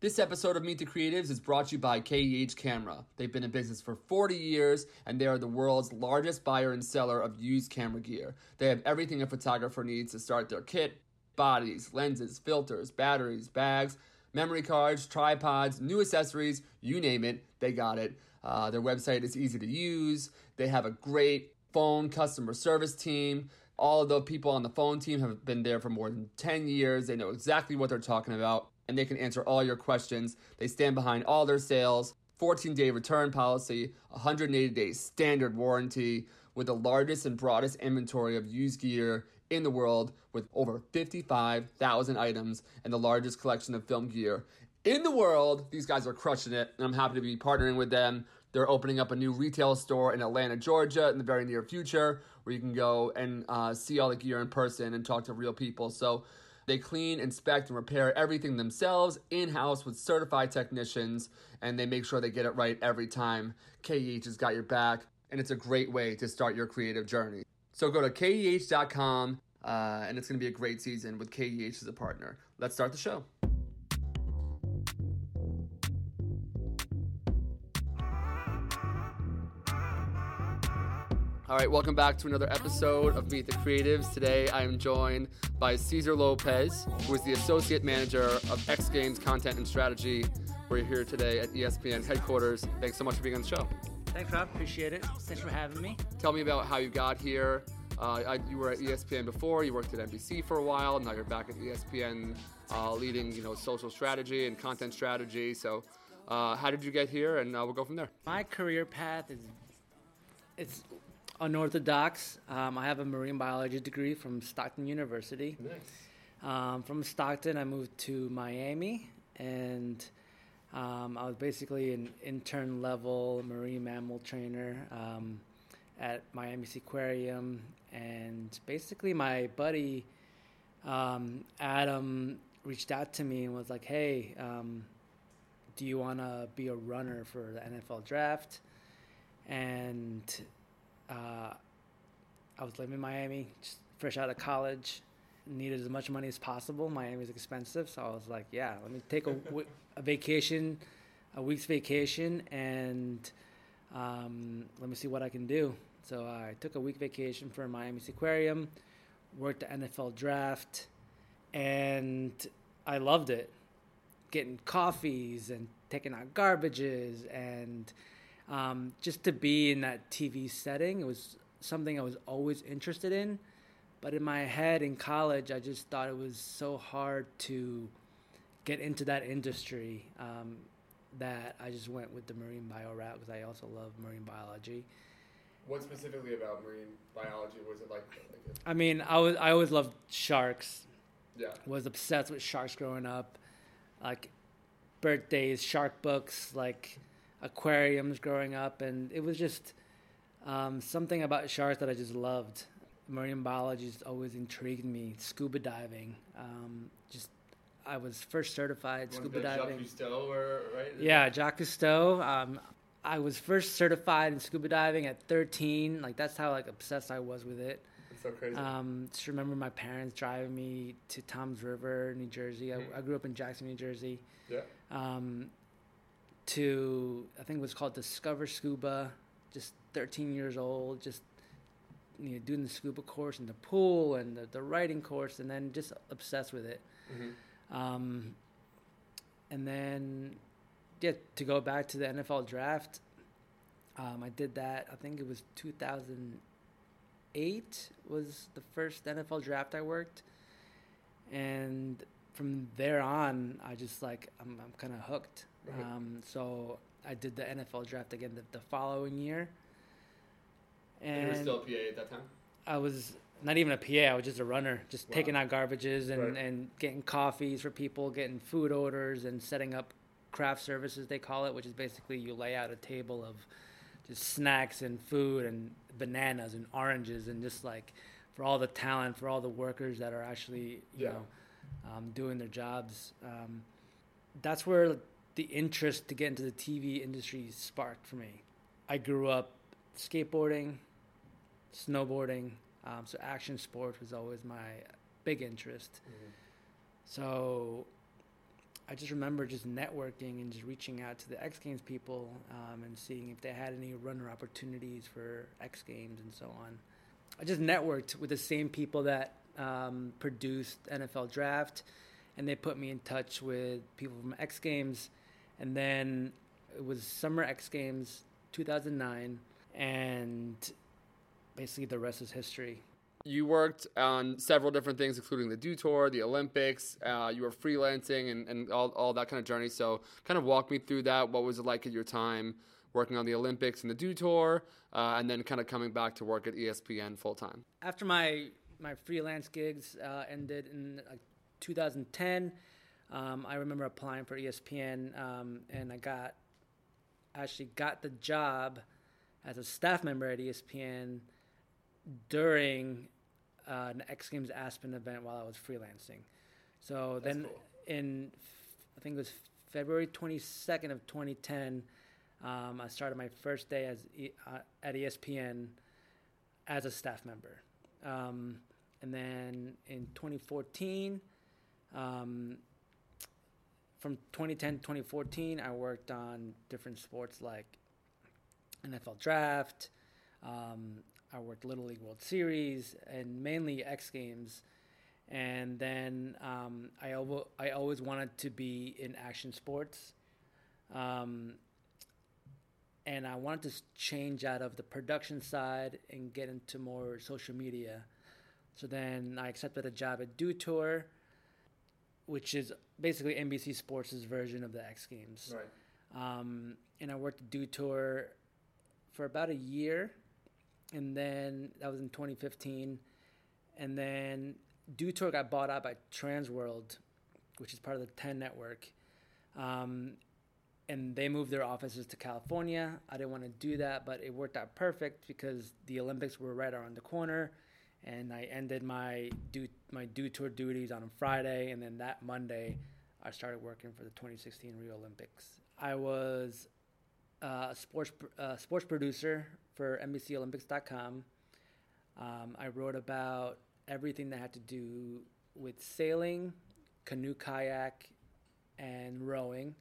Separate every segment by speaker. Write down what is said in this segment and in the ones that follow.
Speaker 1: This episode of Meet the Creatives is brought to you by KEH Camera. They've been in business for 40 years and they are the world's largest buyer and seller of used camera gear. They have everything a photographer needs to start their kit bodies, lenses, filters, batteries, bags, memory cards, tripods, new accessories you name it, they got it. Uh, their website is easy to use. They have a great phone customer service team. All of the people on the phone team have been there for more than 10 years. They know exactly what they're talking about and they can answer all your questions. They stand behind all their sales. 14 day return policy, 180 day standard warranty, with the largest and broadest inventory of used gear in the world, with over 55,000 items and the largest collection of film gear in the world. These guys are crushing it, and I'm happy to be partnering with them. They're opening up a new retail store in Atlanta, Georgia, in the very near future, where you can go and uh, see all the gear in person and talk to real people. So, they clean, inspect, and repair everything themselves in house with certified technicians, and they make sure they get it right every time. KEH has got your back, and it's a great way to start your creative journey. So go to KEH.com, uh, and it's going to be a great season with KEH as a partner. Let's start the show. All right, welcome back to another episode of Meet the Creatives. Today I am joined by Cesar Lopez, who is the Associate Manager of X Games Content and Strategy. We're here today at ESPN headquarters. Thanks so much for being on the show.
Speaker 2: Thanks, Rob. Appreciate it. Thanks for having me.
Speaker 1: Tell me about how you got here. Uh, I, you were at ESPN before. You worked at NBC for a while. Now you're back at ESPN, uh, leading you know social strategy and content strategy. So, uh, how did you get here? And uh, we'll go from there.
Speaker 2: My career path is it's unorthodox. Um, I have a marine biology degree from Stockton University.
Speaker 1: Nice.
Speaker 2: Um, from Stockton, I moved to Miami, and um, I was basically an intern level marine mammal trainer um, at Miami Aquarium. And basically, my buddy um, Adam reached out to me and was like, "Hey, um, do you want to be a runner for the NFL draft?" And uh, I was living in Miami, just fresh out of college, needed as much money as possible. Miami's expensive, so I was like, yeah, let me take a, a vacation, a week's vacation, and um, let me see what I can do. So I took a week vacation for Miami Seaquarium, worked the NFL draft, and I loved it. Getting coffees and taking out garbages and um, just to be in that TV setting. It was something I was always interested in, but in my head in college, I just thought it was so hard to get into that industry um, that I just went with the marine bio route because I also love marine biology.
Speaker 1: What specifically about marine biology was it like? like
Speaker 2: I mean, I was I always loved sharks.
Speaker 1: Yeah.
Speaker 2: Was obsessed with sharks growing up, like birthdays, shark books, like aquariums growing up, and it was just um, something about sharks that I just loved. Marine biology just always intrigued me. Scuba diving, um, just I was first certified scuba diving.
Speaker 1: Jacques Cousteau, or, right?
Speaker 2: Yeah, Jacques Cousteau. Um, I was first certified in scuba diving at 13. Like that's how like obsessed I was with it.
Speaker 1: It's so crazy.
Speaker 2: Um, just remember my parents driving me to Toms River, New Jersey. I,
Speaker 1: Mhm.
Speaker 2: I grew up in Jackson, New Jersey.
Speaker 1: yeah.
Speaker 2: Um, to I think it was called Discover Scuba. Just 13 years old, just you know doing the scuba course in the pool and the, the writing course, and then just obsessed with it.
Speaker 1: Mm-hmm.
Speaker 2: Um, and then, yeah, to go back to the NFL draft, um, I did that. I think it was 2008 was the first NFL draft I worked, and from there on, I just like I'm, I'm kind of hooked.
Speaker 1: Right.
Speaker 2: Um, so I did the NFL draft again the, the following year,
Speaker 1: And you were still a PA at that time.
Speaker 2: I was not even a PA. I was just a runner, just
Speaker 1: Wow.
Speaker 2: taking out garbages and,
Speaker 1: Right.
Speaker 2: and getting coffees for people, getting food orders, and setting up craft services. They call it, which is basically you lay out a table of just snacks and food and bananas and oranges and just like for all the talent, for all the workers that are actually you
Speaker 1: Yeah.
Speaker 2: know um, doing their jobs. Um, that's where the interest to get into the TV industry sparked for me. I grew up skateboarding, snowboarding, um, so action sports was always my big interest. So I just remember just networking and just reaching out to the X Games people um, and seeing if they had any runner opportunities for X Games and so on. I just networked with the same people that um, produced NFL Draft, and they put me in touch with people from X Games. And then it was Summer X Games 2009, and basically the rest is history
Speaker 1: you worked on several different things, including the Dew Tour, the Olympics. Uh, you were freelancing and, and all, all that kind of journey. So, kind of walk me through that. What was it like at your time working on the Olympics and the Dew Tour, uh, and then kind of coming back to work at ESPN full time?
Speaker 2: After my my freelance gigs uh, ended in 2010, um, I remember applying for ESPN, um, and I got actually got the job as a staff member at ESPN during uh, an X Games Aspen event while I was freelancing. So That's then cool. in, I think it was February 22nd of 2010, um, I started my first day as uh, at ESPN as a staff member. Um, and then in 2014, um, from 2010 to 2014, I worked on different sports like NFL Draft, um, I worked Little League World Series and mainly X Games. And then um, I, I always wanted to be in action sports. Um, and I wanted to change out of the production side and get into more social media. So then I accepted a job at Dew Tour, which is basically NBC Sports' version of the X Games.
Speaker 1: Right.
Speaker 2: Um, and I worked at Dew Tour for about a year and then that was in 2015, and then Dew Tour got bought out by Transworld, which is part of the Ten Network, um, and they moved their offices to California. I didn't want to do that, but it worked out perfect because the Olympics were right around the corner, and I ended my Dew my Dew Tour duties on a Friday, and then that Monday, I started working for the 2016 Rio Olympics. I was uh, a sports uh, sports producer for NBCOlympics.com. Um, I wrote about everything that had to do with sailing, canoe kayak, and rowing,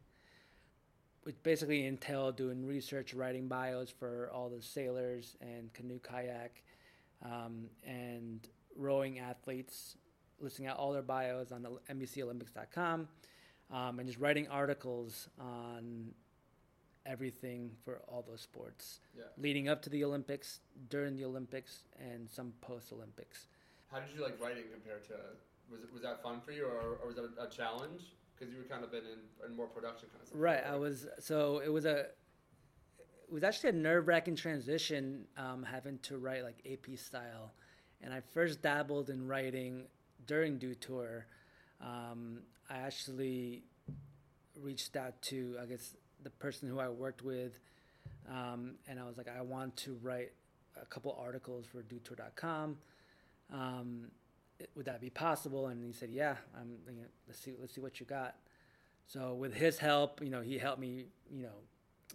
Speaker 2: which basically entailed doing research, writing bios for all the sailors and canoe kayak um, and rowing athletes, listing out all their bios on the NBCOlympics.com, um, and just writing articles on everything for all those sports,
Speaker 1: yeah.
Speaker 2: leading up to the Olympics, during the Olympics, and some post Olympics.
Speaker 1: How did you like writing compared to? Was it was that fun for you, or, or was that a challenge? Because you were kind of been in, in more production kind of stuff.
Speaker 2: Right, I was. So it was a. It was actually a nerve wracking transition, um, having to write like AP style, and I first dabbled in writing during Dew Tour. Um, I actually reached out to, I guess, the person who I worked with, um, and I was like, I want to write a couple articles for DewTour.com. Um, would that be possible? And he said, Yeah. I'm, you know, let's see. Let's see what you got. So with his help, you know, he helped me, you know,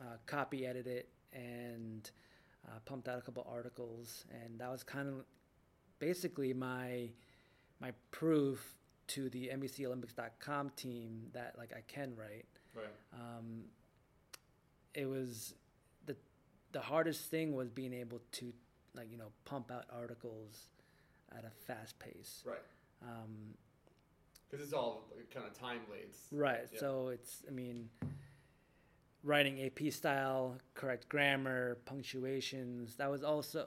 Speaker 2: uh, copy edit it and uh, pumped out a couple articles, and that was kind of basically my my proof to the NBCOlympics.com team that like I can write.
Speaker 1: Right.
Speaker 2: Um, it was the the hardest thing was being able to like you know pump out articles at a fast pace.
Speaker 1: Right. Because um, it's all kind of time lates.
Speaker 2: Right. Yeah. So it's I mean writing AP style, correct grammar, punctuations. That was also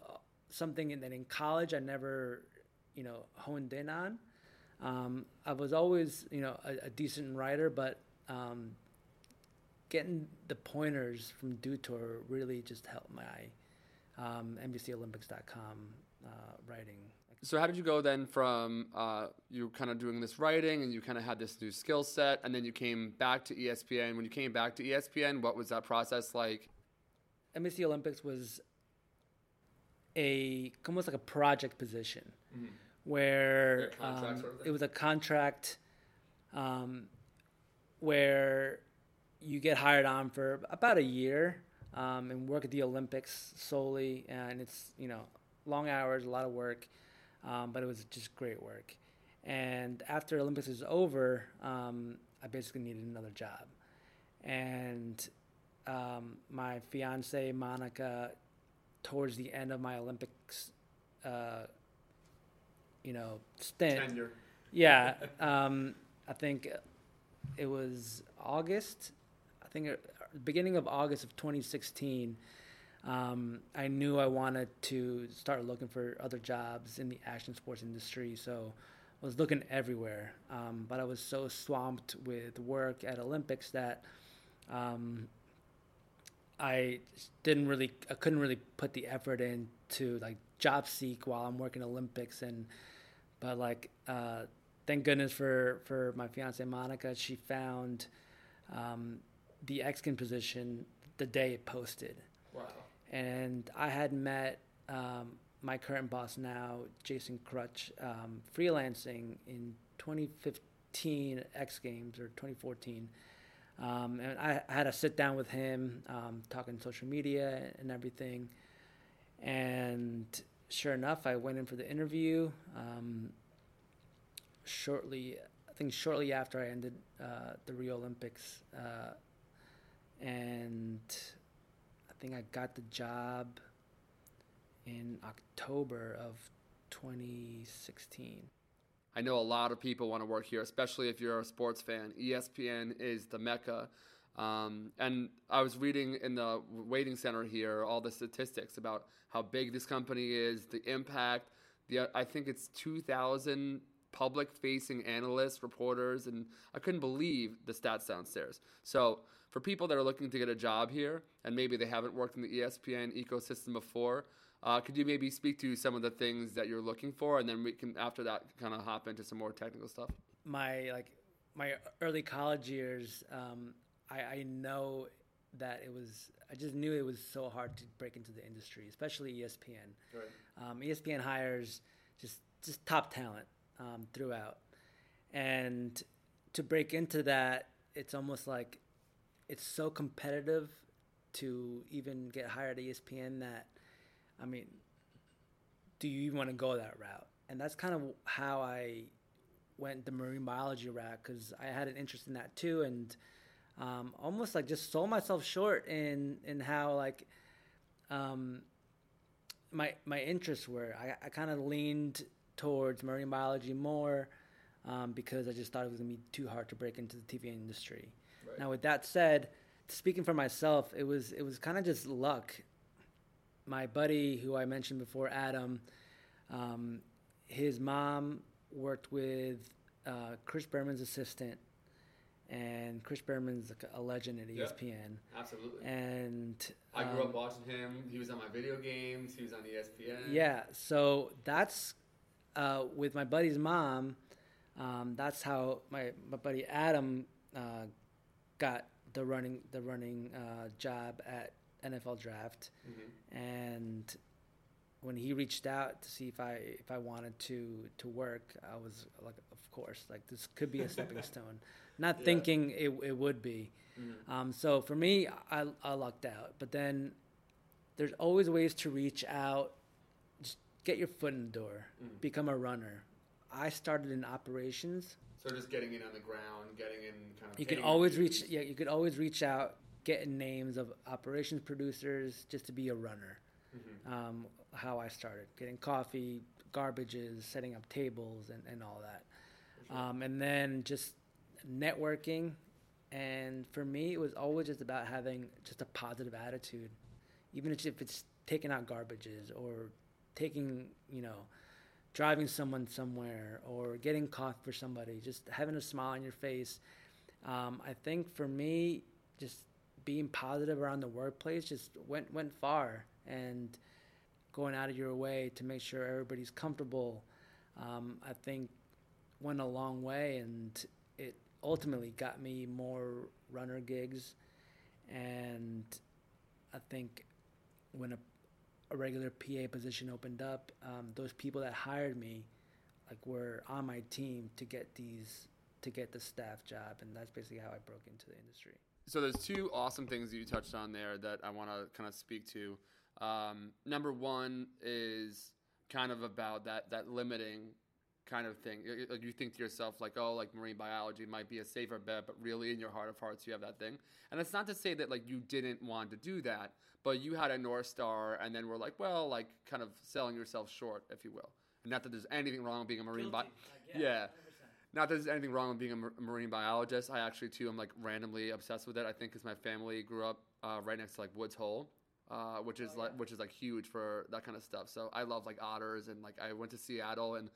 Speaker 2: something that in college I never, you know, honed in on. Um, I was always, you know, a, a decent writer, but um, getting the pointers from Dew Tour really just helped my um, NBCOlympics.com uh, writing.
Speaker 1: So how did you go then from uh, you kind of doing this writing and you kind of had this new skill set and then you came back to ESPN. When you came back to ESPN, what was that process like?
Speaker 2: NBC Olympics was a almost like a project position mm-hmm. where um, sort of it was a contract um, where you get hired on for about a year um, and work at the Olympics solely, and it's you know long hours, a lot of work, um, but it was just great work. And after Olympics is over, um, I basically needed another job, and um, my fiance Monica, towards the end of my Olympics, uh, you know, stint.
Speaker 1: Tenure.
Speaker 2: Yeah, um, I think it was August. I think it, beginning of August of 2016. Um, I knew I wanted to start looking for other jobs in the action sports industry, so I was looking everywhere. Um, but I was so swamped with work at Olympics that um, I didn't really, I couldn't really put the effort in to like job seek while I'm working Olympics. And but like, uh, thank goodness for for my fiance Monica, she found um, the X-Games position the day it posted.
Speaker 1: Wow.
Speaker 2: And I had met um, my current boss now, Jason Crutch, um, freelancing in 2015 X Games or 2014. Um, and I, I had a sit down with him, um, talking social media and everything. And sure enough, I went in for the interview. Um, shortly, I think shortly after I ended uh, the Rio Olympics, uh, and think I got the job in October of 2016.
Speaker 1: I know a lot of people want to work here, especially if you're a sports fan. ESPN is the mecca. Um, and I was reading in the waiting center here all the statistics about how big this company is, the impact. The I think it's 2,000 public-facing analysts, reporters, and I couldn't believe the stats downstairs. So for people that are looking to get a job here and maybe they haven't worked in the ESPN ecosystem before, uh, could you maybe speak to some of the things that you're looking for, and then we can after that kind of hop into some more technical stuff.
Speaker 2: My like my early college years, um, I, I know that it was. I just knew it was so hard to break into the industry, especially ESPN.
Speaker 1: Right.
Speaker 2: Um, ESPN hires just just top talent um, throughout, and to break into that, it's almost like it's so competitive to even get hired at ESPN that I mean, do you even want to go that route? And that's kind of how I went the marine biology route because I had an interest in that too, and um, almost like just sold myself short in in how like um, my my interests were. I, I kind of leaned towards marine biology more um, because I just thought it was gonna be too hard to break into the TV industry.
Speaker 1: Right.
Speaker 2: Now, with that said, speaking for myself, it was it was kind of just luck my buddy who I mentioned before, Adam, um, his mom worked with uh, Chris Berman's assistant, and Chris Berman's a legend at ESPN.
Speaker 1: Yeah, absolutely.
Speaker 2: And
Speaker 1: I grew
Speaker 2: um,
Speaker 1: up watching him. He was on my video games. He was on ESPN.
Speaker 2: Yeah, so that's uh, with my buddy's mom. Um, that's how my, my buddy Adam uh, got the running the running uh, job at NFL Draft,
Speaker 1: Mhm.
Speaker 2: and when he reached out to see if I if I wanted to to work, I was like, of course, like this could be a stepping stone. Not
Speaker 1: Yeah.
Speaker 2: thinking it it would be.
Speaker 1: Mhm.
Speaker 2: Um, so for me, I, I lucked out. But then there's always ways to reach out, just get your foot in the door,
Speaker 1: Mhm.
Speaker 2: become a runner. I started in operations.
Speaker 1: So just getting in on the ground, getting in kind of.
Speaker 2: You can always reach, yeah, you could always reach out, get names of operations producers just to be a runner.
Speaker 1: Mhm.
Speaker 2: Um, how I started, getting coffee, garbages, setting up tables, and, and all that.
Speaker 1: sure.
Speaker 2: Um, and then just networking. And for me, it was always just about having just a positive attitude, even if it's taking out garbages or taking, you know, driving someone somewhere or getting caught for somebody, just having a smile on your face. Um, I think for me, just being positive around the workplace just went went far, and going out of your way to make sure everybody's comfortable. Um, I think went a long way, and it ultimately got me more runner gigs. And I think when a, a regular PA position opened up, um, those people that hired me, like, were on my team to get these to get the staff job, and that's basically how I broke into the industry.
Speaker 1: So there's two awesome things you touched on there that I want to kind of speak to. Um, number one is kind of about that that limiting kind of thing. You, think to yourself like, oh, like marine biology might be a safer bet, but really in your heart of hearts you have that thing. And it's not to say that like you didn't want to do that, but you had a north star, and then we're like, well, like kind of selling yourself short, if you will. And not that there's anything wrong with being a marine bi-
Speaker 2: yeah.
Speaker 1: yeah. Not that there's anything wrong with being a marine biologist. I actually too am like randomly obsessed with it. I think because my family grew up uh, right next to like Woods Hole, uh, which is oh, yeah. like which is like huge for that kind of stuff. So I love like otters and like I went to Seattle and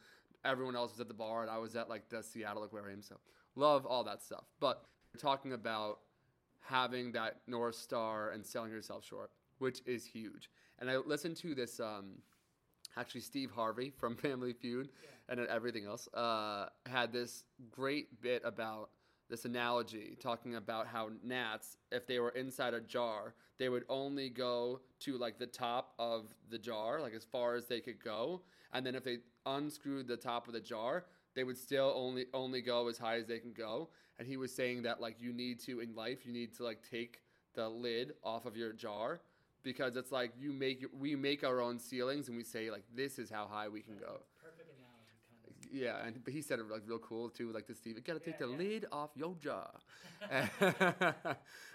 Speaker 1: everyone else was at the bar and I was at like the Seattle Aquarium. So love all that stuff. But talking about having that North Star and selling yourself short, which is huge. And I listened to this. Um, actually Steve Harvey from Family Feud yeah. and everything else uh, had this great bit about this analogy talking about how gnats if they were inside a jar they would only go to like the top of the jar like as far as they could go and then if they unscrewed the top of the jar they would still only only go as high as they can go and he was saying that like you need to in life you need to like take the lid off of your jar because it's like you make we make our own ceilings and we say like this is how high we can go.
Speaker 2: Perfect analogy, kind
Speaker 1: of. Yeah, and but he said it like real cool too, like to Steve. You gotta take yeah, the yeah. lid off your jaw. and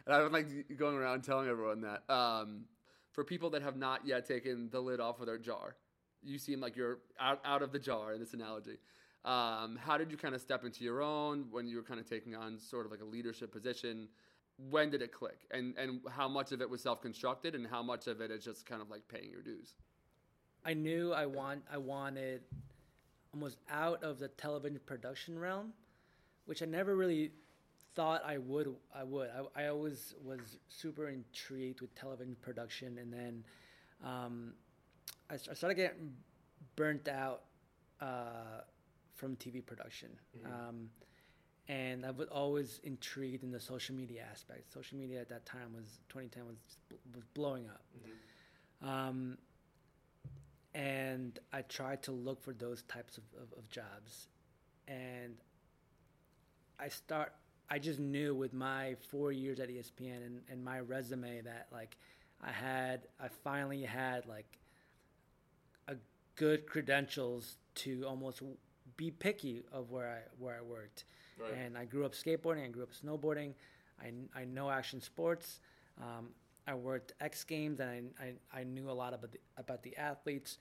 Speaker 1: I was like going around telling everyone that. Um, for people that have not yet taken the lid off of their jar, you seem like you're out, out of the jar in this analogy. Um, how did you kind of step into your own when you were kind of taking on sort of like a leadership position? when did it click and and how much of it was self-constructed and how much of it is just kind of like paying your dues
Speaker 2: i knew i want i wanted almost out of the television production realm which i never really thought i would i would i, I always was super intrigued with television production and then um, I, I, started getting burnt out uh, from tv production mm-hmm. um, and I was always intrigued in the social media aspect. Social media at that time was 2010 was was blowing up, mm-hmm. um, and I tried to look for those types of, of, of, jobs, and I start. I just knew with my four years at ESPN and, and my resume that like I had I finally had like a good credentials to almost be picky of where I where I worked. Right. And I grew up skateboarding. I grew up snowboarding. I, I know action sports. Um, I worked X Games, and I, I, I knew a lot about the, about the athletes.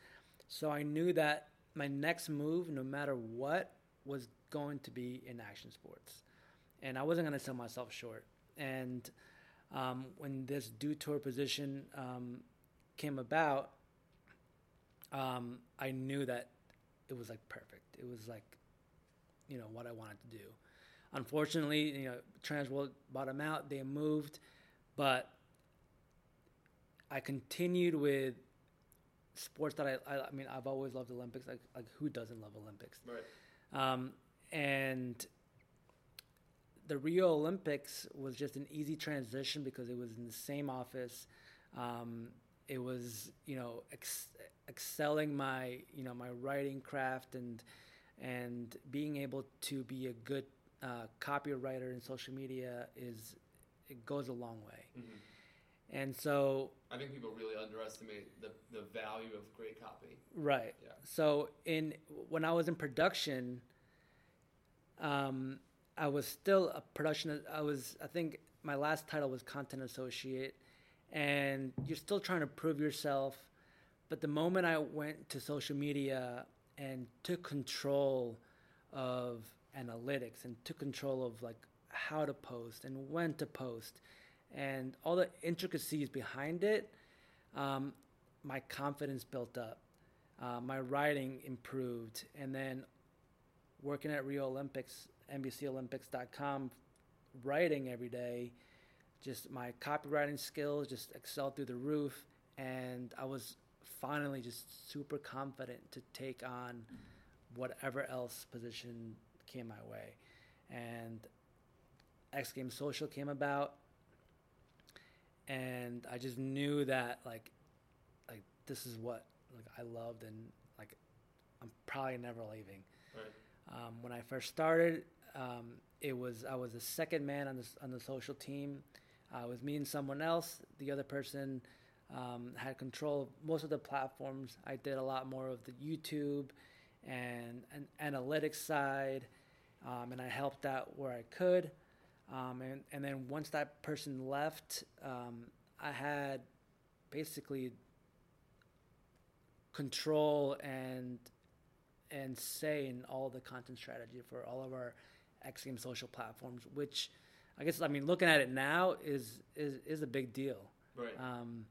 Speaker 2: So I knew that my next move, no matter what, was going to be in action sports, and I wasn't going to sell myself short. And um, when this Dew Tour position um, came about, um, I knew that it was like perfect. It was like, you know, what I wanted to do. Unfortunately, you know, Transworld bottom out. They moved, but I continued with sports that I, I, I mean, I've always loved Olympics. Like, like who doesn't love Olympics?
Speaker 1: Right.
Speaker 2: Um, and the Rio Olympics was just an easy transition because it was in the same office. Um, it was you know ex- excelling my you know my writing craft and and being able to be a good uh, copywriter in social media is it goes a long way. Mm-hmm. And so
Speaker 1: I think people really underestimate the the value of great copy.
Speaker 2: Right. Yeah. So in when I was in production, um, I was still a production. I was I think my last title was content associate, and you're still trying to prove yourself. But the moment I went to social media and took control of analytics and took control of like how to post and when to post and all the intricacies behind it, um, my confidence built up. Uh, my writing improved. And then working at Rio Olympics, NBCOlympics.com, writing every day, just my copywriting skills just excelled through the roof. And I was finally just super confident to take on whatever else position came my way. And X Games Social came about and I just knew that like like this is what like I loved and like I'm probably never leaving. Right. Um, when I first started, um, it was I was the second man on the on the social team. Uh, it was me and someone else. The other person um, had control of most of the platforms. I did a lot more of the YouTube and an analytics side, um, and I helped out where I could. Um, and, and then once that person left, um, I had basically control and and say in all the content strategy for all of our X Games social platforms, which I guess I mean looking at it now is is is a big deal.
Speaker 1: Right.
Speaker 2: Um,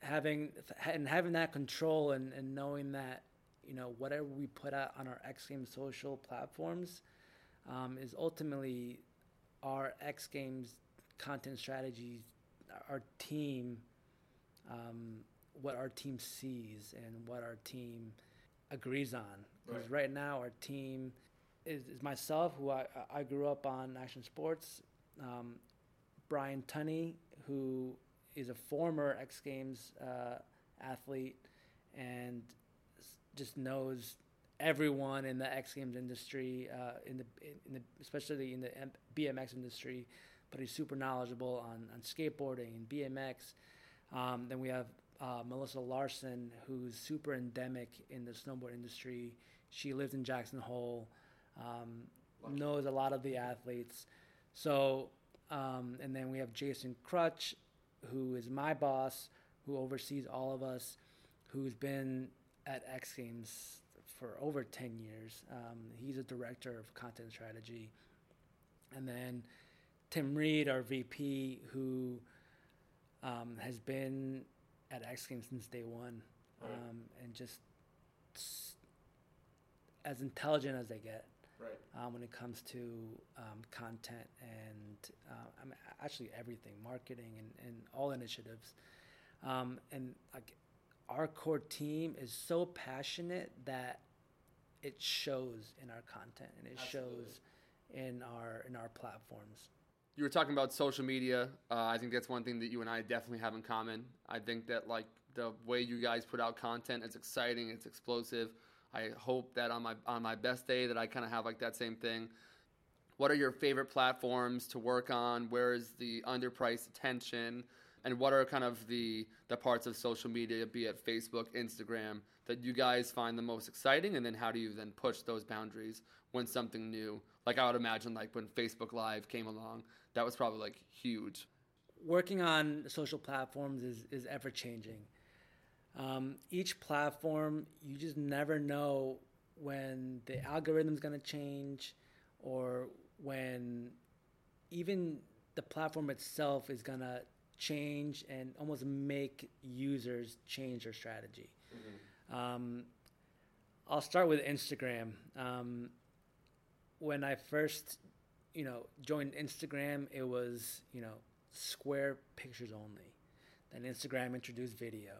Speaker 2: having and having that control and, and knowing that you know whatever we put out on our X Games social platforms um, is ultimately our X Games content strategy, our team, um, what our team sees and what our team agrees on. Because right. right. now our team is, is, myself, who I, I grew up on Action Sports, um, Brian Tunney, who is a former X Games uh, athlete and just knows everyone in the X Games industry, uh, in the in the especially in the BMX industry, but he's super knowledgeable on on skateboarding and BMX. Um, then we have uh, Melissa Larson, who's super endemic in the snowboard industry. She lives in Jackson Hole, um, knows a lot of the athletes. So, um, and then we have Jason Crutch, who is my boss, who oversees all of us, who's been at X Games for over 10 years. Um, he's a director of content strategy. And then Tim Reed, our VP, who um, has been at X Games since day one um, and just as intelligent as they get.
Speaker 1: Right.
Speaker 2: Um, when it comes to um, content and uh, I mean, actually everything, marketing and, and all initiatives. Um, and like our core team is so passionate that it shows in our content and it Absolutely. shows in our in our platforms.
Speaker 1: You were talking about social media. Uh, I think that's one thing that you and I definitely have in common. I think that like the way you guys put out content is exciting, it's explosive. I hope that on my on my best day that I kind of have like that same thing. What are your favorite platforms to work on? Where is the underpriced attention? And what are kind of the the parts of social media, be it Facebook, Instagram, that you guys find the most exciting, and then how do you then push those boundaries when something new, like I would imagine, like when Facebook Live came along, that was probably like huge.
Speaker 2: Working on social platforms is is ever changing. Um, each platform, you just never know when the algorithm is going to change, or when even the platform itself is going to change and almost make users change their strategy. Mm-hmm. Um, I'll start with Instagram. Um, when I first, you know, joined Instagram, it was you know square pictures only. Then Instagram introduced video,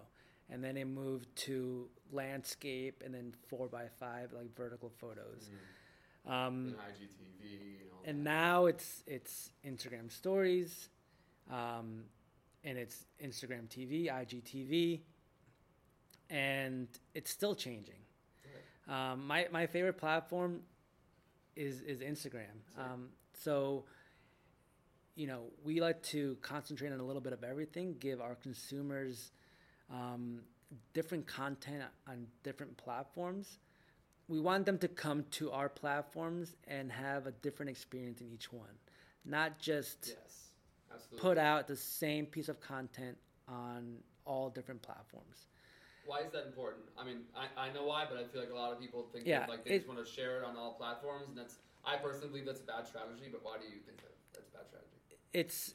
Speaker 2: and then it moved to landscape, and then four by five like vertical photos.
Speaker 1: Mm-hmm. Um, and IGTV, and,
Speaker 2: and now it's it's Instagram stories. Um, and it's Instagram TV, IGTV, and it's still changing. Um, my my favorite platform is is Instagram. Um, so, you know, we like to concentrate on a little bit of everything, give our consumers um, different content on different platforms. We want them to come to our platforms and have a different experience in each one, not just.
Speaker 1: Yes
Speaker 2: Absolutely. put out the same piece of content on all different platforms.
Speaker 1: Why is that important? I mean, I, I know why, but I feel like a lot of people think yeah, that, like they it, just want to share it on all platforms, and that's I personally believe that's a bad strategy. But why do you think that that's a bad strategy?
Speaker 2: It's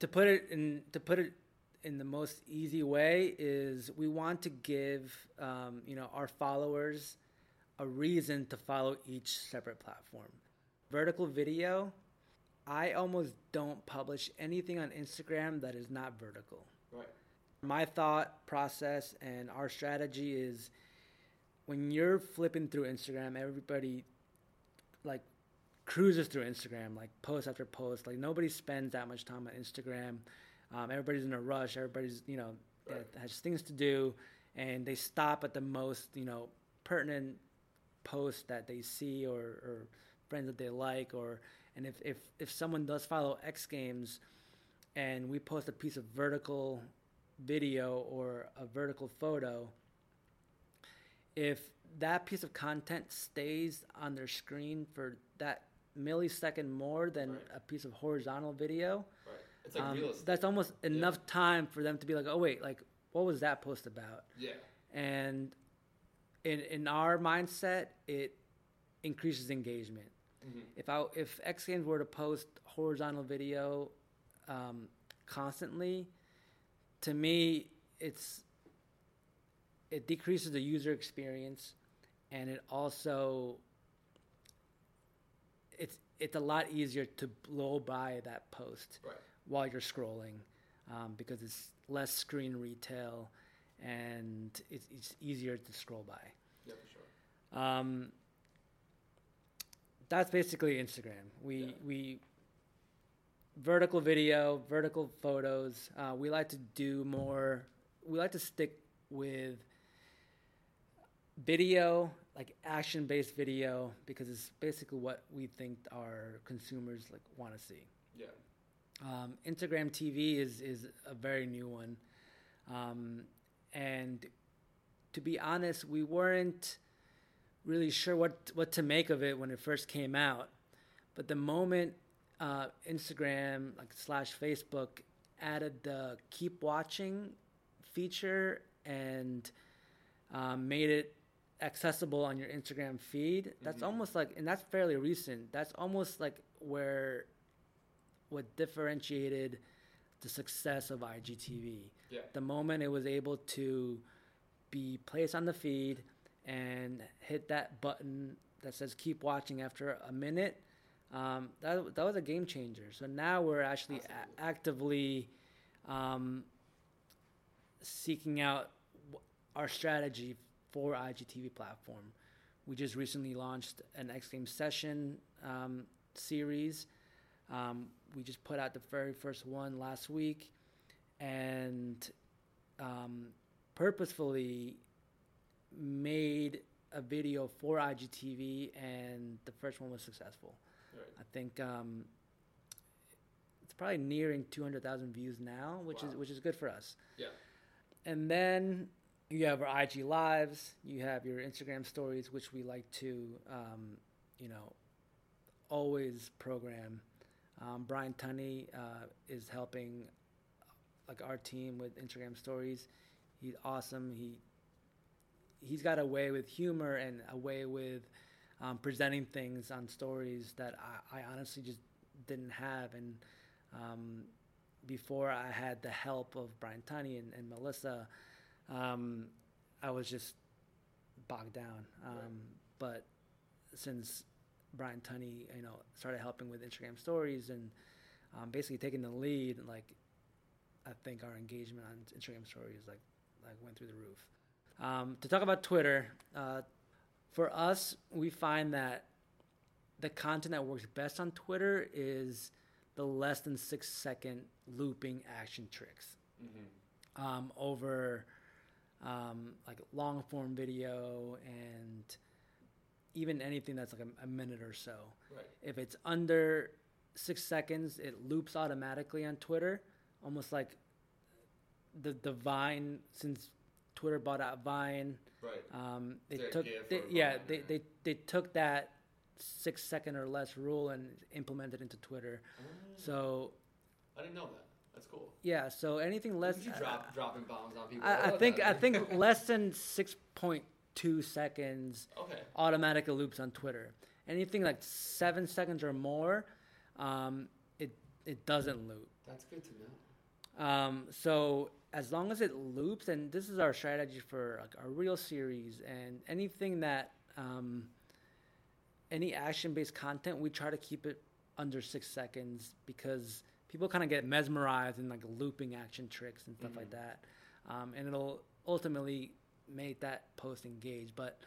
Speaker 2: to put it in to put it in the most easy way is we want to give um, you know our followers a reason to follow each separate platform. Vertical video I almost don't publish anything on Instagram that is not vertical.
Speaker 1: Right.
Speaker 2: My thought process and our strategy is when you're flipping through Instagram, everybody like cruises through Instagram, like post after post. Like nobody spends that much time on Instagram. Um, everybody's in a rush. Everybody's you know right. has things to do, and they stop at the most you know pertinent post that they see or, or friends that they like or and if, if, if someone does follow X Games and we post a piece of vertical video or a vertical photo, if that piece of content stays on their screen for that millisecond more than
Speaker 1: Right.
Speaker 2: a piece of horizontal video,
Speaker 1: Right. Like
Speaker 2: um, that's almost enough time for them to be like, oh wait, like what was that post about?
Speaker 1: yeah.
Speaker 2: And in in our mindset, it increases engagement.
Speaker 1: Mhm.
Speaker 2: If I if X Games were to post horizontal video um, constantly, to me, it's it decreases the user experience, and it also it's it's a lot easier to blow by that post
Speaker 1: Right.
Speaker 2: while you're scrolling um, because it's less screen retail and it's, it's easier to scroll by.
Speaker 1: Yeah, for sure.
Speaker 2: Um, that's basically Instagram. We
Speaker 1: Yeah.
Speaker 2: we vertical video, vertical photos. Uh, we like to do more. We like to stick with video, like action-based video, because it's basically what we think our consumers like want to see.
Speaker 1: Yeah.
Speaker 2: Um, Instagram TV is is a very new one, um, and to be honest, we weren't really sure what what to make of it when it first came out. But the moment uh, Instagram like slash Facebook added the keep watching feature and um, made it accessible on your Instagram feed, that's
Speaker 1: Mhm.
Speaker 2: almost like, and that's fairly recent. That's almost like where what differentiated the success of IGTV.
Speaker 1: Yeah.
Speaker 2: The moment it was able to be placed on the feed and hit that button that says keep watching after a minute, um, that, that was a game changer. So now we're actually a- actively um, seeking out our strategy for IGTV platform. We just recently launched an X Games session um, series. Um, we just put out the very first one last week, and um, purposefully made a video for IGTV, and the first one was successful.
Speaker 1: Right.
Speaker 2: I think um, it's probably nearing 200,000 views now, which is which is good for us.
Speaker 1: Yeah.
Speaker 2: And then you have our IG lives, you have your Instagram stories, which we like to, um, you know, always program. Um, Brian Tunney uh, is helping, like our team with Instagram stories. He's awesome. He he's got a way with humor and a way with um, presenting things on stories that I, I honestly just didn't have. And um, before I had the help of Brian Tunney and, and Melissa, um, I was just bogged down. Um,
Speaker 1: Right.
Speaker 2: But since Brian Tunney, you know, started helping with Instagram stories and um, basically taking the lead, like I think our engagement on Instagram stories like like went through the roof. Um, to talk about Twitter, uh, for us, we find that the content that works best on Twitter is the less than six second looping action tricks
Speaker 1: Mm-hmm.
Speaker 2: um, over um, like long form video and even anything that's like a, a minute or so.
Speaker 1: Right.
Speaker 2: If it's under six seconds, it loops automatically on Twitter, almost like the the Vine since Twitter bought out Vine.
Speaker 1: Right.
Speaker 2: Um, they took they, yeah
Speaker 1: Vine
Speaker 2: they,
Speaker 1: or-
Speaker 2: they they took that six second or less rule and implemented into Twitter. So
Speaker 1: I didn't know that. That's cool.
Speaker 2: yeah, so anything less.
Speaker 1: You drop, dropping bombs on people.
Speaker 2: I, I think. I think less than six point two seconds
Speaker 1: Okay.
Speaker 2: automatic loops on Twitter. Anything like seven seconds or more, um, it it doesn't loop.
Speaker 1: That's good to know.
Speaker 2: Um, so as long as it loops, and this is our strategy for like our real series and anything that um, any action-based content, we try to keep it under six seconds because people kind of get mesmerized in like looping action tricks and stuff like
Speaker 1: Mhm.
Speaker 2: that, um, and it'll ultimately make that post engage. But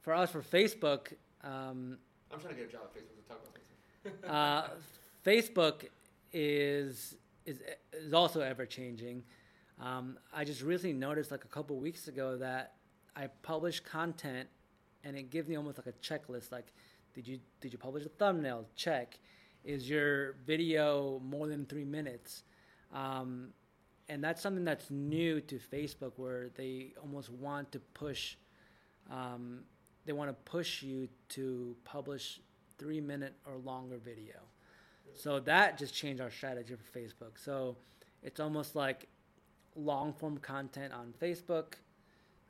Speaker 2: for us, for Facebook, um,
Speaker 1: I'm trying to get a job at Facebook to talk about Facebook.
Speaker 2: uh, Facebook is is is also ever changing. Um, I just recently noticed like a couple weeks ago that I publish content and it gives me almost like a checklist. Like, did you did you publish a thumbnail? Check. Is your video more than three minutes? Um, and that's something that's new to Facebook, where they almost want to push um, they want to push you to publish three minute or longer video. So that just changed our strategy for Facebook. So it's almost like long form content on Facebook,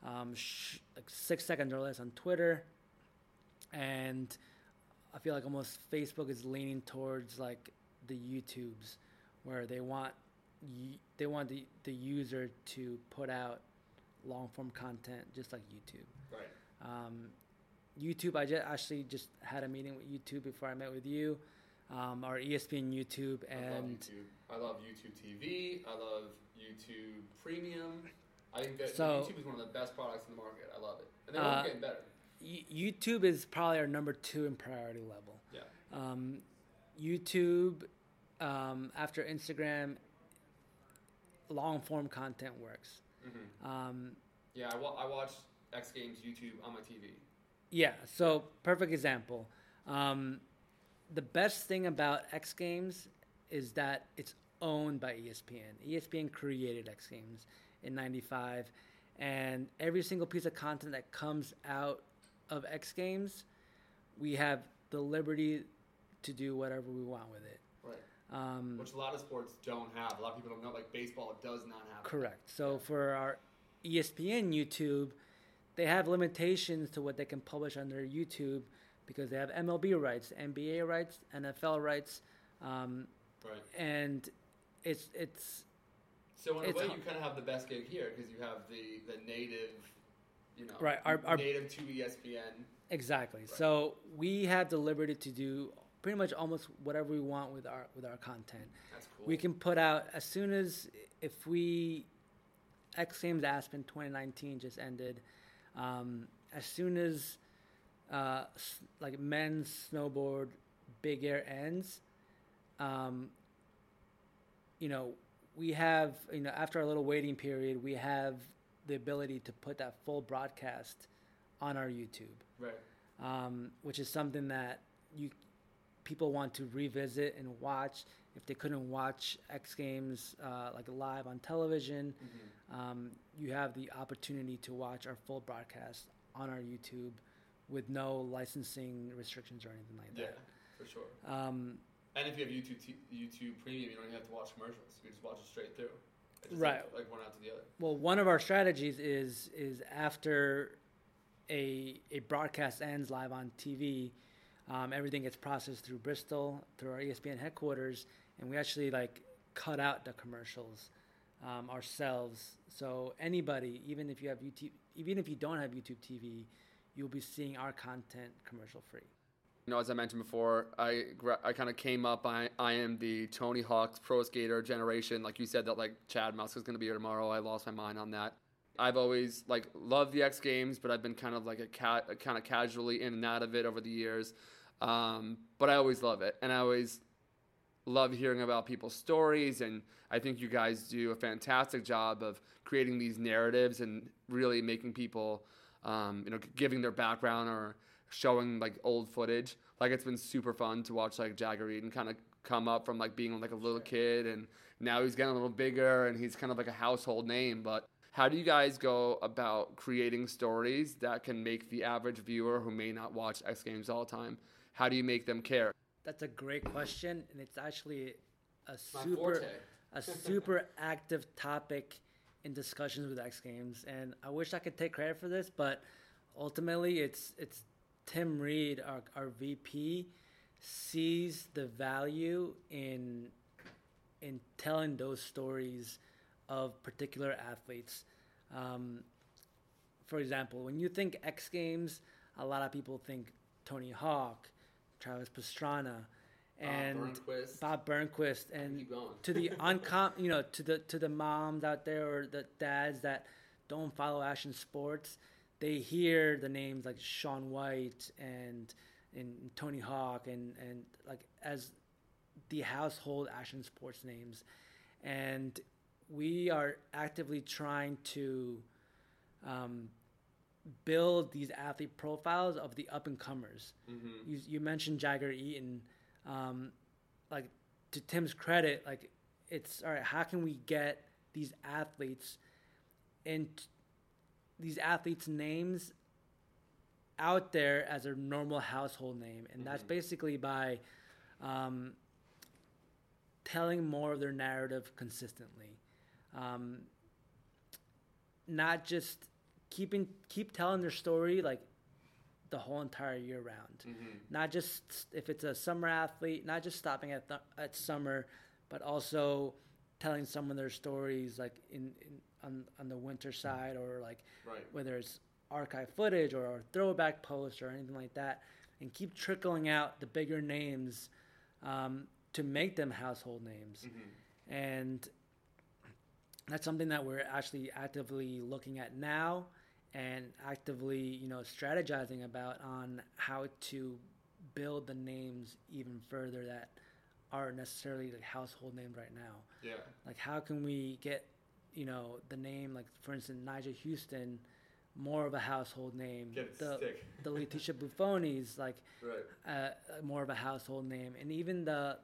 Speaker 2: um, sh- like six seconds or less on Twitter, and I feel like almost Facebook is leaning towards like the YouTubes, where they want they want the the user to put out long form content just like YouTube.
Speaker 1: Right.
Speaker 2: Um, YouTube, I just actually just had a meeting with YouTube before I met with you. Um, our ESPN YouTube and
Speaker 1: I love YouTube. I love YouTube TV. I love YouTube Premium. I think that
Speaker 2: So-
Speaker 1: YouTube is one of the best products in the market. I love it, and they're
Speaker 2: Uh,
Speaker 1: getting better.
Speaker 2: YouTube is probably our number two in priority level.
Speaker 1: Yeah.
Speaker 2: Um, YouTube, um, after Instagram, long form content works.
Speaker 1: hmm
Speaker 2: Um,
Speaker 1: Yeah, I, wa- I watch X Games YouTube on my TV.
Speaker 2: yeah, so perfect example. Um, the best thing about X Games is that it's owned by ESPN. ESPN created X Games in 95, and every single piece of content that comes out of X Games, we have the liberty to do whatever we want with it.
Speaker 1: Right.
Speaker 2: Um,
Speaker 1: Which a lot of sports don't have. A lot of people don't know. Like baseball does not have.
Speaker 2: Correct. So for our ESPN YouTube, they have limitations to what they can publish on their YouTube because they have MLB rights, NBA rights, NFL rights, um,
Speaker 1: Right.
Speaker 2: and it's it's
Speaker 1: So in a way, you kind of have the best gig here because you have the the native, you know,
Speaker 2: Right, our- our-
Speaker 1: native to ESPN.
Speaker 2: exactly. So we have the liberty to do pretty much almost whatever we want with our with our content.
Speaker 1: That's cool.
Speaker 2: We can put out as soon as if we X Games Aspen 2019 just ended. Um, as soon as uh, like men's snowboard big air ends, um, you know, we have you know after a little waiting period, we have the ability to put that full broadcast on our YouTube
Speaker 1: right.
Speaker 2: um, which is something that you people want to revisit and watch if they couldn't watch X Games uh, like live on television.
Speaker 1: hmm
Speaker 2: Um, you have the opportunity to watch our full broadcast on our YouTube with no licensing restrictions or anything like that.
Speaker 1: Yeah, for sure.
Speaker 2: Um,
Speaker 1: And if you have YouTube t- YouTube Premium, you don't even have to watch commercials. You just watch it straight through.
Speaker 2: Right.
Speaker 1: Like, like one after the other.
Speaker 2: well, one of our strategies is is after a a broadcast ends live on TV, um, everything gets processed through Bristol through our ESPN headquarters, and we actually like cut out the commercials um, ourselves. So anybody, even if you have YouTube, even if you don't have YouTube TV, you'll be seeing our content commercial free.
Speaker 1: You know, as I mentioned before, I I kind of came up. I I am the Tony Hawk's pro skater generation. Like you said, that like Chad Muska is going to be here tomorrow. I lost my mind on that. I've always like loved the X Games, but I've been kind of like a cat, kind of casually in and out of it over the years. Um, but I always love it, and I always love hearing about people's stories. And I think you guys do a fantastic job of creating these narratives and really making people, um, you know, giving their background or showing like old footage. Like it's been super fun to watch like Jagger Eaton kind of come up from like being like a little kid and now he's getting a little bigger and he's kind of like a household name. But how do you guys go about creating stories that can make the average viewer who may not watch X Games all the time? How do you make them care?
Speaker 2: That's a great question, and it's actually a super a super active topic in discussions with X Games, and I wish I could take credit for this, but ultimately, it's it's Tim Reed, our our VP, sees the value in in telling those stories of particular athletes. Um, for example, when you think X Games, a lot of people think Tony Hawk, Travis Pastrana, and
Speaker 1: Burnquist.
Speaker 2: Bob Burnquist, and
Speaker 1: Keep going.
Speaker 2: to the uncom, you know, to the to the moms out there or the dads that don't follow action sports, they hear the names like Shaun White and and Tony Hawk and and like as the household action sports names, and we are actively trying to um, build these athlete profiles of the up and comers.
Speaker 1: Mm-hmm.
Speaker 2: You, you mentioned Jagger Eaton. Um, like to Tim's credit, like it's all right. How can we get these athletes and these athletes' names out there as a normal household name, and that's basically by um, telling more of their narrative consistently. Um, not just keeping keep telling their story like the whole entire year round. Not just if it's a summer athlete, not just stopping at the, at summer, but also telling some of their stories like in, in on on the winter side or like
Speaker 1: Right.
Speaker 2: whether it's archive footage or throwback post or anything like that, and keep trickling out the bigger names um, to make them household names. And that's something that we're actually actively looking at now and actively, you know, strategizing about on how to build the names even further that aren't necessarily like household names right now.
Speaker 1: Yeah.
Speaker 2: Like, how can we get, you know, the name, like, for instance, Nyjah Huston, more of a household name?
Speaker 1: Get it
Speaker 2: the,
Speaker 1: stick.
Speaker 2: the Leticia Bufonis, like,
Speaker 1: Right.
Speaker 2: uh, more of a household name, and even the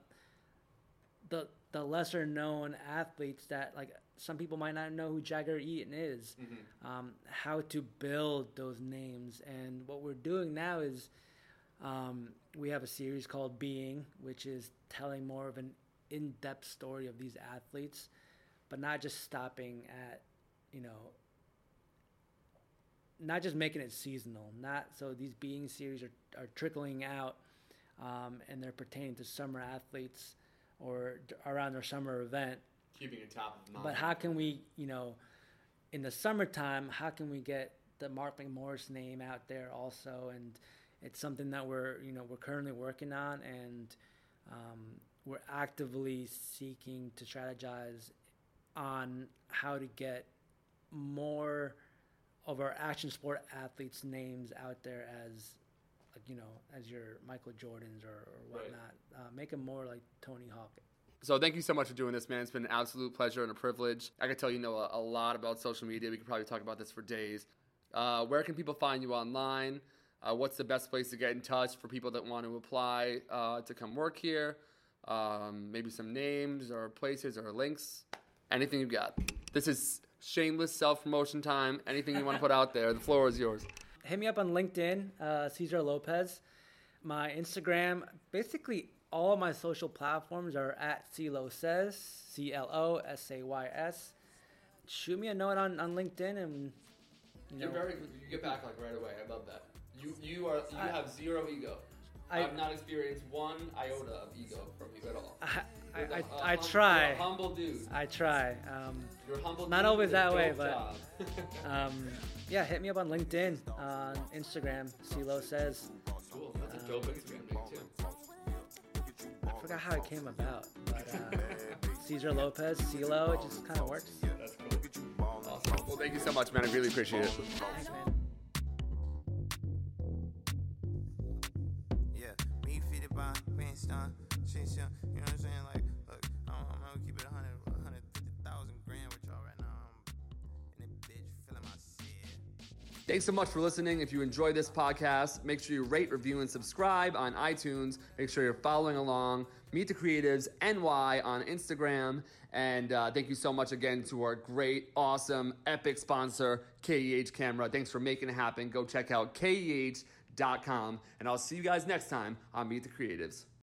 Speaker 2: the the lesser known athletes that like some people might not know who Jagger Eaton is. Um, how to build those names, and what we're doing now is um, we have a series called Being, which is telling more of an in-depth story of these athletes, but not just stopping at you know not just making it seasonal. Not so these being series are, are trickling out, um, and they're pertaining to summer athletes or d- around their summer event.
Speaker 1: Keeping it top of mind.
Speaker 2: But how can we, you know, in the summertime, how can we get the Mark McMorris name out there also? And it's something that we're, you know, we're currently working on, and um, we're actively seeking to strategize on how to get more of our action sport athletes' names out there as, like, you know, as your Michael Jordans or, or
Speaker 1: Right.
Speaker 2: whatnot. Uh, make them more like Tony Hawk.
Speaker 1: So thank you so much for doing this, man. It's been an absolute pleasure and a privilege. I can tell you know a, a lot about social media. We could probably talk about this for days. Uh, where can people find you online? Uh, what's the best place to get in touch for people that want to apply uh, to come work here? Um, maybe some names or places or links. Anything you've got. This is shameless self promotion time. Anything you want to put out there, the floor is yours.
Speaker 2: hit me up on LinkedIn, uh, Cesar Lopez. My Instagram, basically all of my social platforms are at CLO says, C L O S A Y S. Shoot me a note on, on LinkedIn and you know,
Speaker 1: You're very. You get back like right away. I love that. You you are you
Speaker 2: I-
Speaker 1: have zero ego. I, have not experienced one iota of ego from you at all.
Speaker 2: I,
Speaker 1: You're the-
Speaker 2: I,
Speaker 1: a
Speaker 2: I, I
Speaker 1: hum-
Speaker 2: try.
Speaker 1: You're a humble dude.
Speaker 2: I try. Um,
Speaker 1: You're a humble.
Speaker 2: Not always that way, but- um, yeah, hit me up on LinkedIn, on Instagram, CLO says.
Speaker 1: cool. That's a dope Instagram name too.
Speaker 2: I forgot how it came about, but uh, Cesar Lopez, CLO, it just kind of works.
Speaker 1: Yeah, That's cool. Awesome. Well, thank you so much, man. I really appreciate it.
Speaker 2: Thanks, man.
Speaker 3: Yeah, me fitted by Winston. Shit, shit, you know what I'm saying? Like,
Speaker 1: Thanks so much for listening. If you enjoy this podcast, make sure you rate, review, and subscribe on iTunes. Make sure you're following along. Meet the Creatives NY on Instagram. And uh, thank you so much again to our great, awesome, epic sponsor, KEH Camera. Thanks for making it happen. Go check out KEH.com. And I'll see you guys next time on Meet the Creatives.